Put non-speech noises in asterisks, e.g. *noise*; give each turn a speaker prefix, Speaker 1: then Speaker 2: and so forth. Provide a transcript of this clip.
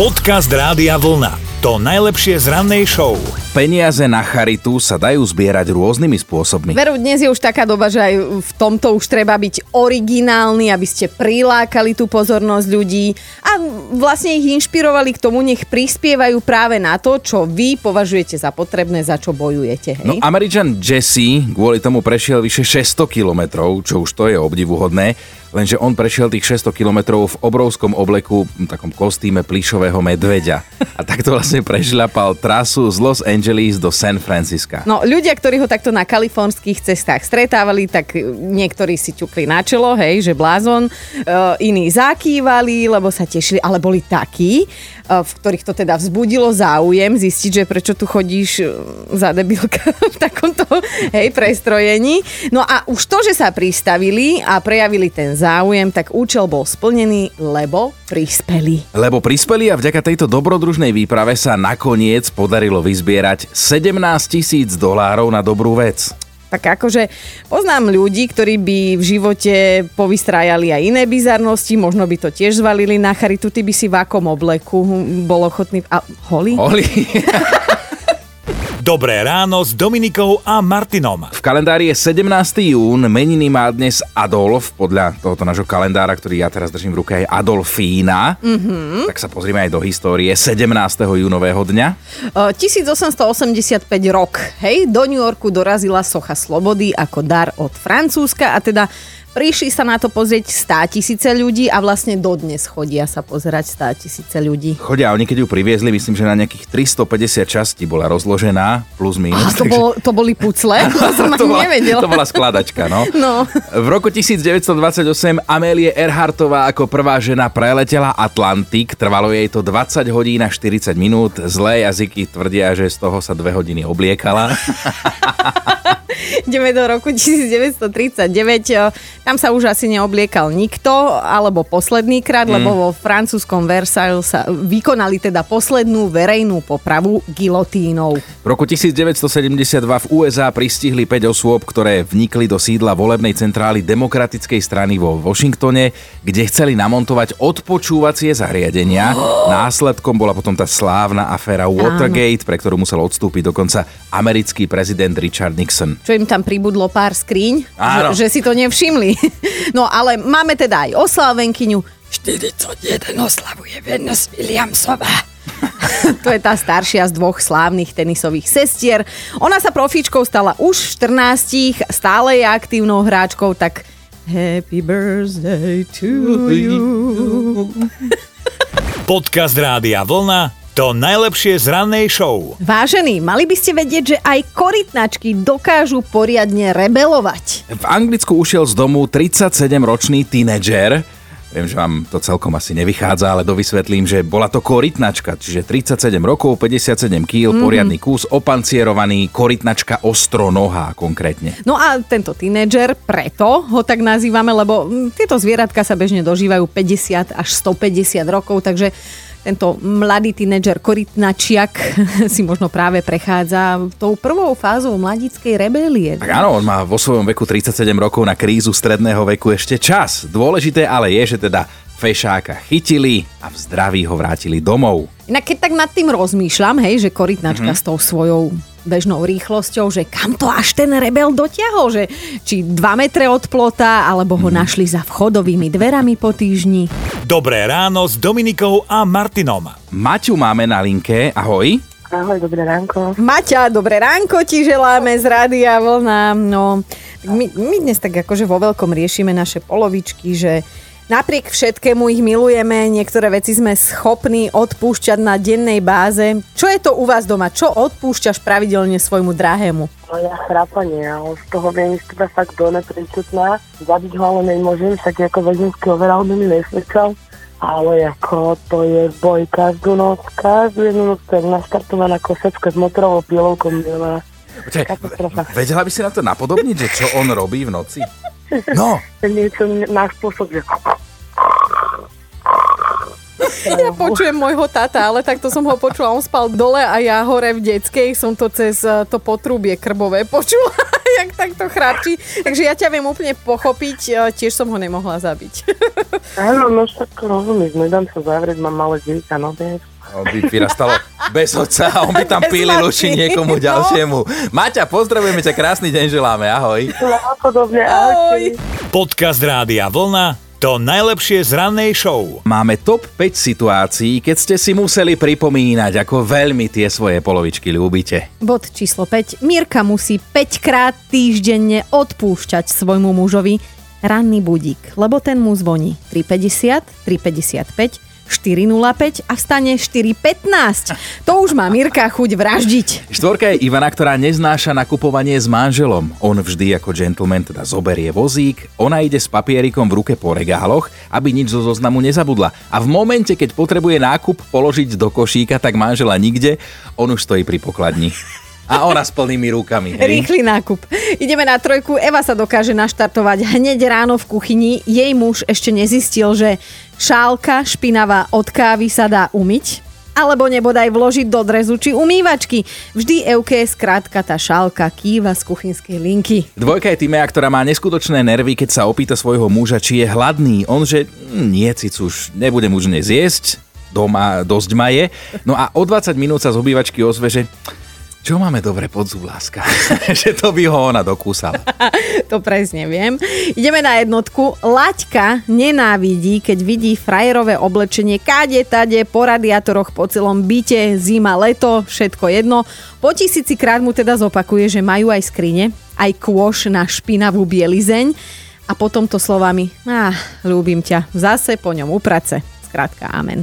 Speaker 1: Podcast Rádia Vlna. To najlepšie z rannej show.
Speaker 2: Peniaze na charitu sa dajú zbierať rôznymi spôsobmi.
Speaker 3: Veru, dnes je už taká doba, že aj v tomto už treba byť originálny, aby ste prilákali tú pozornosť ľudí a vlastne ich inšpirovali k tomu, nech prispievajú práve na to, čo vy považujete za potrebné, za čo bojujete. Hej?
Speaker 2: No, Američan Jesse kvôli tomu prešiel vyše 600 kilometrov, čo už to je obdivuhodné lenže on prešiel tých 600 kilometrov v obrovskom obleku, takom kostýme plíšového medveďa. A takto vlastne prešľapal trasu z Los Angeles do San Francisca.
Speaker 3: No, ľudia, ktorí ho takto na kalifornských cestách stretávali, tak niektorí si ťukli na čelo, hej, že blázon, uh, iní zakývali, lebo sa tešili, ale boli takí, uh, v ktorých to teda vzbudilo záujem zistiť, že prečo tu chodíš uh, za debilka *laughs* v takomto, hej, prestrojení. No a už to, že sa pristavili a prejavili ten záujem, tak účel bol splnený, lebo prispeli.
Speaker 2: Lebo prispeli a vďaka tejto dobrodružnej výprave sa nakoniec podarilo vyzbierať 17 tisíc dolárov na dobrú vec.
Speaker 3: Tak akože poznám ľudí, ktorí by v živote povystrájali aj iné bizarnosti, možno by to tiež zvalili na charitu. Ty by si v akom obleku bol ochotný... A, holý?
Speaker 2: Holý. *laughs*
Speaker 1: Dobré ráno s Dominikou a Martinom.
Speaker 2: V kalendári je 17. jún, meniny má dnes Adolf, podľa tohoto nášho kalendára, ktorý ja teraz držím v ruke, je Adolfína. Mm-hmm. Tak sa pozrieme aj do histórie 17. júnového dňa.
Speaker 3: Uh, 1885 rok, hej, do New Yorku dorazila socha Slobody ako dar od Francúzska a teda Prišli sa na to pozrieť 100 tisíce ľudí a vlastne dodnes chodia sa pozerať 100 tisíce ľudí.
Speaker 2: Chodia, oni keď ju priviezli, myslím, že na nejakých 350 častí bola rozložená, plus minus.
Speaker 3: A to, takže... bolo, to boli pucle? *laughs* to som to bola.
Speaker 2: To bola skladačka, no.
Speaker 3: no.
Speaker 2: V roku 1928 Amélie Earhartová ako prvá žena preletela Atlantik. Trvalo jej to 20 hodín a 40 minút. Zlé jazyky tvrdia, že z toho sa dve hodiny obliekala. *laughs*
Speaker 3: Ideme do roku 1939. Tam sa už asi neobliekal nikto, alebo posledný krát, mm. lebo vo francúzskom Versailles sa vykonali teda poslednú verejnú popravu gilotínou.
Speaker 2: V roku 1972 v USA pristihli 5 osôb, ktoré vnikli do sídla volebnej centrály Demokratickej strany vo Washingtone, kde chceli namontovať odpočúvacie zariadenia. *gasps* Následkom bola potom tá slávna aféra Watergate, pre ktorú musel odstúpiť dokonca americký prezident Richard Nixon
Speaker 3: čo im tam pribudlo pár skríň, že, že si to nevšimli. *laughs* No ale máme teda aj oslávenkyňu. 41 oslavuje Venus Williamsová. *laughs* to je tá staršia z dvoch slávnych tenisových sestier. Ona sa profíčkou stala už v 14, stále je aktívnou hráčkou, tak happy birthday to you. *laughs*
Speaker 1: Podcast Rádia Vlna to najlepšie z rannej show.
Speaker 3: Vážení, mali by ste vedieť, že aj korytnačky dokážu poriadne rebelovať.
Speaker 2: V Anglicku ušiel z domu 37-ročný tínedžer, Viem, že vám to celkom asi nevychádza, ale dovysvetlím, že bola to korytnačka, čiže 37 rokov, 57 kg, mm. poriadny kus, opancierovaný, korytnačka ostronohá konkrétne.
Speaker 3: No a tento tínedžer, preto ho tak nazývame, lebo hm, tieto zvieratka sa bežne dožívajú 50 až 150 rokov, takže tento mladý tínedžer Korytnačiak *laughs* si možno práve prechádza tou prvou fázou mladickej rebélie.
Speaker 2: Tak áno, on má vo svojom veku 37 rokov na krízu stredného veku ešte čas. Dôležité ale je, že teda fešáka chytili a v zdraví ho vrátili domov.
Speaker 3: Inak keď tak nad tým rozmýšľam, hej, že korytnačka mm-hmm. s tou svojou bežnou rýchlosťou, že kam to až ten rebel dotiahol, že či 2 metre od plota, alebo ho mm. našli za vchodovými dverami po týždni.
Speaker 1: Dobré ráno s Dominikou a Martinom.
Speaker 2: Maťu máme na linke, ahoj.
Speaker 4: Ahoj, dobré ránko.
Speaker 3: Maťa, dobré ránko ti želáme z Rádia Vlna. No, my, my dnes tak akože vo veľkom riešime naše polovičky, že Napriek všetkému ich milujeme, niektoré veci sme schopní odpúšťať na dennej báze. Čo je to u vás doma? Čo odpúšťaš pravidelne svojmu drahému?
Speaker 4: No ja chrápanie, ale z toho viem teda fakt do nepríčutná. Zabiť ho ale nemôžem, však ako väzenský overal by mi nesvedčal. Ale ako to je boj každú noc, každú jednu noc, to je naštartovaná košečka s motorovou pilovkou milá.
Speaker 2: vedela by si na to napodobniť, že čo on robí v noci? No. *laughs*
Speaker 4: Niečo na spôsob, že
Speaker 3: ja počujem môjho tata, ale takto som ho počula. On spal dole a ja hore v detskej som to cez eh, to potrubie krbové počula. *laughs* jak takto chrápči. Takže ja ťa viem úplne pochopiť, e, tiež som ho nemohla zabiť. *laughs*
Speaker 4: Áno, no však rozumieš, nedám sa zavrieť, mám malé dieťa, no vieš.
Speaker 2: On by vyrastalo bez otca a on by tam pílil uši niekomu
Speaker 3: no.
Speaker 2: ďalšiemu. Maťa, pozdravujeme ťa, krásny deň želáme, ahoj.
Speaker 4: No, podobne,
Speaker 3: Ahoj.
Speaker 1: Podcast Rádia Vlna to najlepšie z rannej show.
Speaker 2: Máme top 5 situácií, keď ste si museli pripomínať, ako veľmi tie svoje polovičky ľúbite.
Speaker 3: Bod číslo 5. Mirka musí 5 krát týždenne odpúšťať svojmu mužovi ranný budík, lebo ten mu zvoní 3.50, 3.55, 4.05 a vstane 4.15. To už má Mirka chuť vraždiť.
Speaker 2: Štvorka je Ivana, ktorá neznáša nakupovanie s manželom. On vždy ako gentleman teda zoberie vozík, ona ide s papierikom v ruke po regáloch, aby nič zo zoznamu nezabudla. A v momente, keď potrebuje nákup položiť do košíka, tak manžela nikde, on už stojí pri pokladni. A ona s plnými rukami. Hej?
Speaker 3: Rýchly nákup. Ideme na trojku. Eva sa dokáže naštartovať hneď ráno v kuchyni. Jej muž ešte nezistil, že šálka špinavá od kávy sa dá umyť alebo nebodaj vložiť do drezu či umývačky. Vždy Euke skrátka tá šálka kýva z kuchynskej linky.
Speaker 2: Dvojka je Timea, ktorá má neskutočné nervy, keď sa opýta svojho muža, či je hladný. On že, "Mm, nie, cicuš, nebudem už dnes jesť, doma dosť ma je. No a o 20 minút sa z obývačky ozve, že čo máme dobre pod zub, láska? *laughs* že to by ho ona dokúsala. *laughs*
Speaker 3: to presne viem. Ideme na jednotku. Laťka nenávidí, keď vidí frajerové oblečenie káde, tade, po radiátoroch, po celom byte, zima, leto, všetko jedno. Po tisíci krát mu teda zopakuje, že majú aj skrine, aj kôš na špinavú bielizeň a potom to slovami, ah, ľúbim ťa, zase po ňom uprace. Skrátka, amen.